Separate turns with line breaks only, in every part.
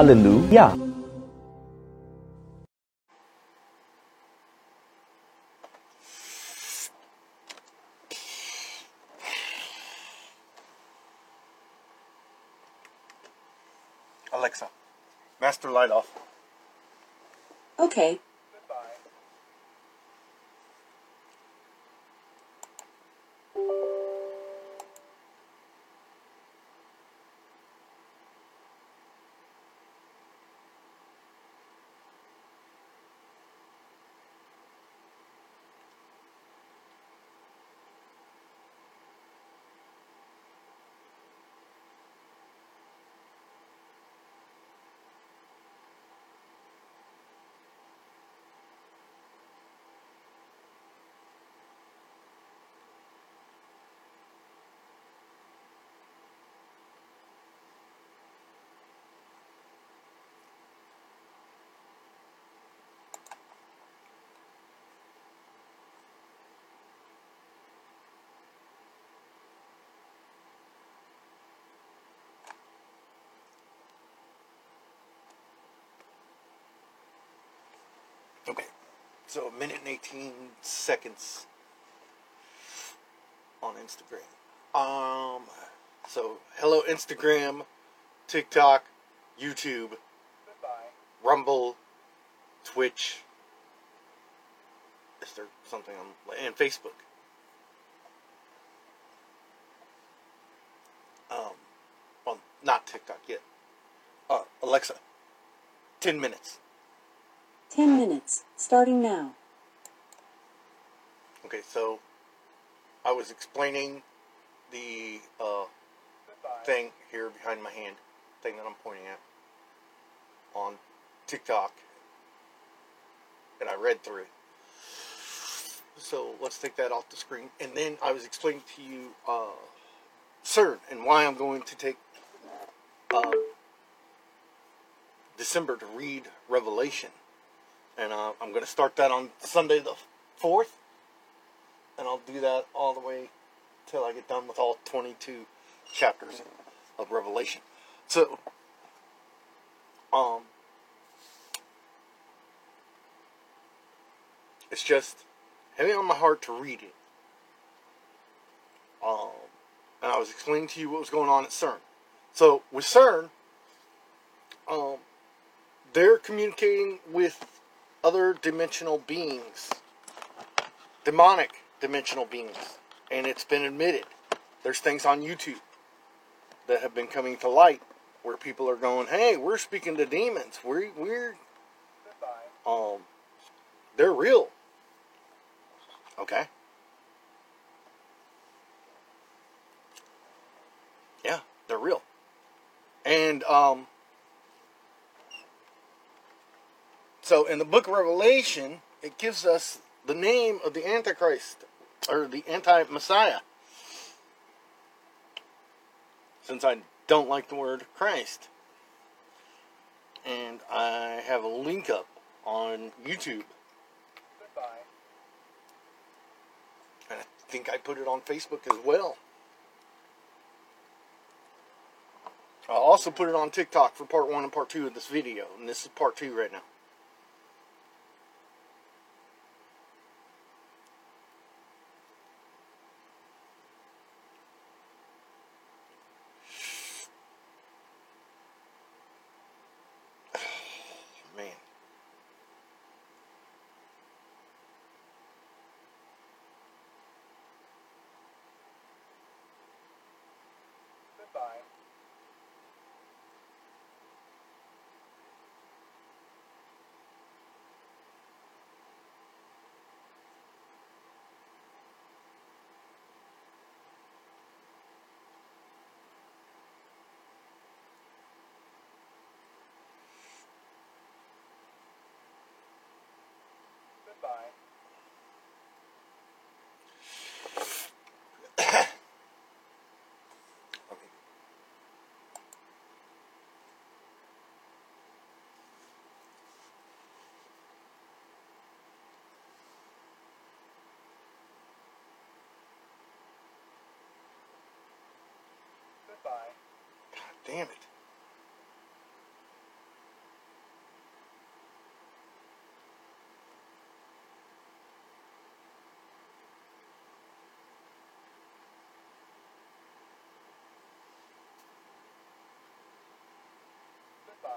Hallelujah.
Alexa, master light off.
Okay.
Okay, so a minute and 18 seconds on Instagram. Um, so hello Instagram, TikTok, YouTube, Rumble, Twitch. Is there something on and Facebook? Um, well, not TikTok yet. Uh, Alexa, ten minutes.
10 minutes, starting now.
Okay, so I was explaining the uh, thing here behind my hand, thing that I'm pointing at on TikTok, and I read through it. So let's take that off the screen. And then I was explaining to you uh, CERN and why I'm going to take uh, December to read Revelation. And uh, I'm going to start that on Sunday the 4th. And I'll do that all the way till I get done with all 22 chapters of Revelation. So, um, it's just heavy on my heart to read it. Um, and I was explaining to you what was going on at CERN. So with CERN, um, they're communicating with other dimensional beings, demonic dimensional beings, and it's been admitted. There's things on YouTube that have been coming to light where people are going, "Hey, we're speaking to demons. We're we're um, they're real." Okay. Yeah, they're real. And um so in the book of Revelation, it gives us the name of the Antichrist or the anti-Messiah. Since I don't like the word Christ. And I have a link up on YouTube. And I think I put it on Facebook as well. I'll also put it on TikTok for part one and part two of this video. And this is part two right now.
Goodbye. Goodbye. Goodbye.
Damn it.
Goodbye.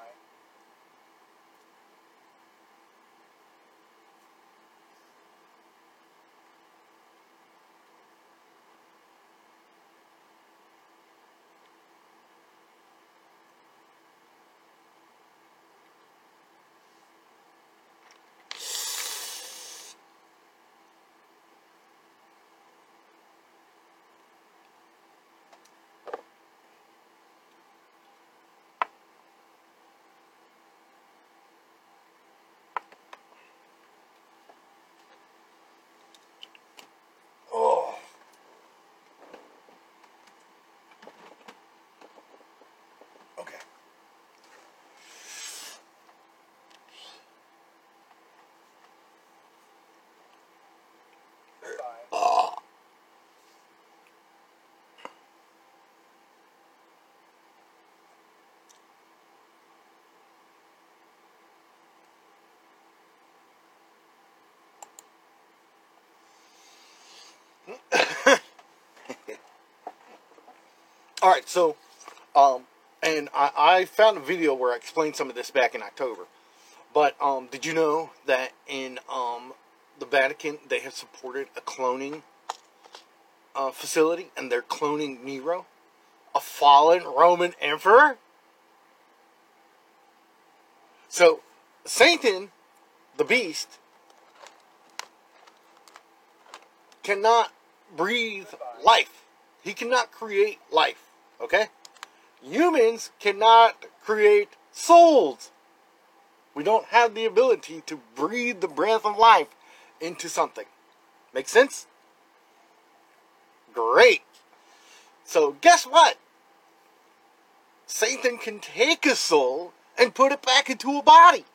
Oh. Okay.
Goodbye.
Ah. All right, so, um, and I, I found a video where I explained some of this back in October. But um, did you know that in um, the Vatican they have supported a cloning uh, facility, and they're cloning Nero, a fallen Roman emperor? So, Satan, the beast, cannot breathe life. He cannot create life. Okay? Humans cannot create souls. We don't have the ability to breathe the breath of life into something. Make sense? Great. So, guess what? Satan can take a soul and put it back into a body.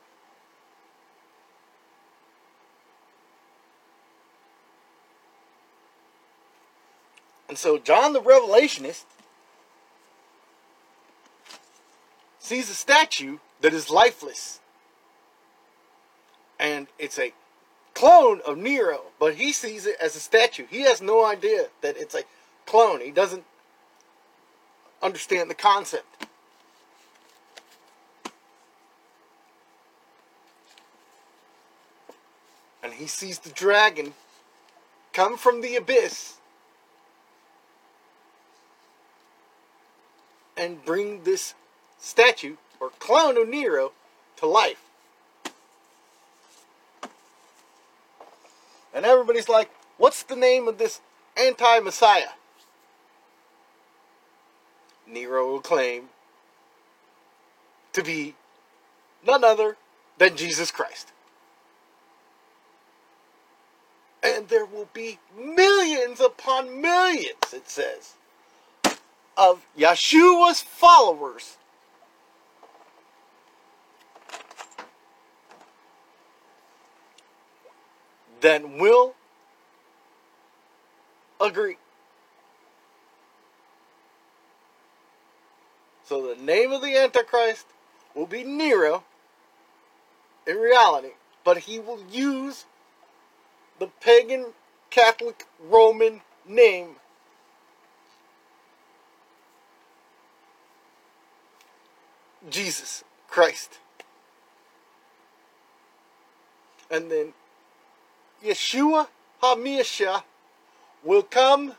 And so John the Revelationist sees a statue that is lifeless. And it's a clone of Nero, but he sees it as a statue. He has no idea that it's a clone. He doesn't understand the concept. And he sees the dragon come from the abyss and bring this statue or clone of Nero to life. And everybody's like, what's the name of this anti Messiah? Nero will claim to be none other than Jesus Christ. And there will be millions upon millions, it says, of Yeshua's followers then we'll agree. So the name of the Antichrist will be Nero in reality, but he will use the pagan Catholic Roman name Jesus Christ. And then Yeshua HaMashiach will come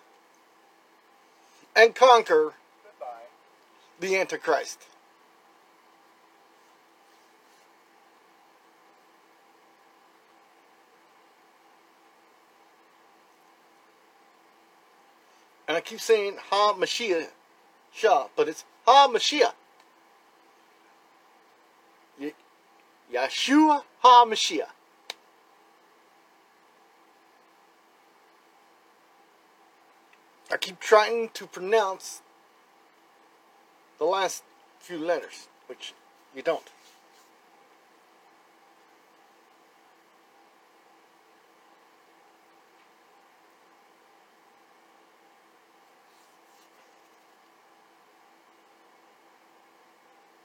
and conquer
Goodbye.
the Antichrist. And I keep saying Ha Mashiach but it's Ha Mashiach. Yeshua Ha I keep trying to pronounce the last few letters, which you don't.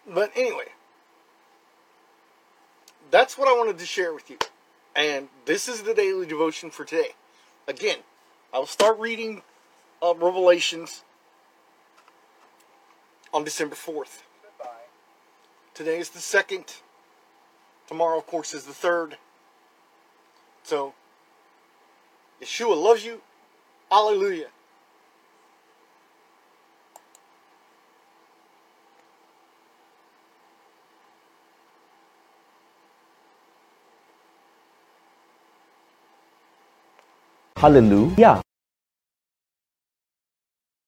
But anyway, that's what I wanted to share with you. And this is the daily devotion for today. Again, I will start reading uh, Revelations on December 4th.
Goodbye.
Today is the second. Tomorrow, of course, is the third. So, Yeshua loves you. Hallelujah.
Hallelujah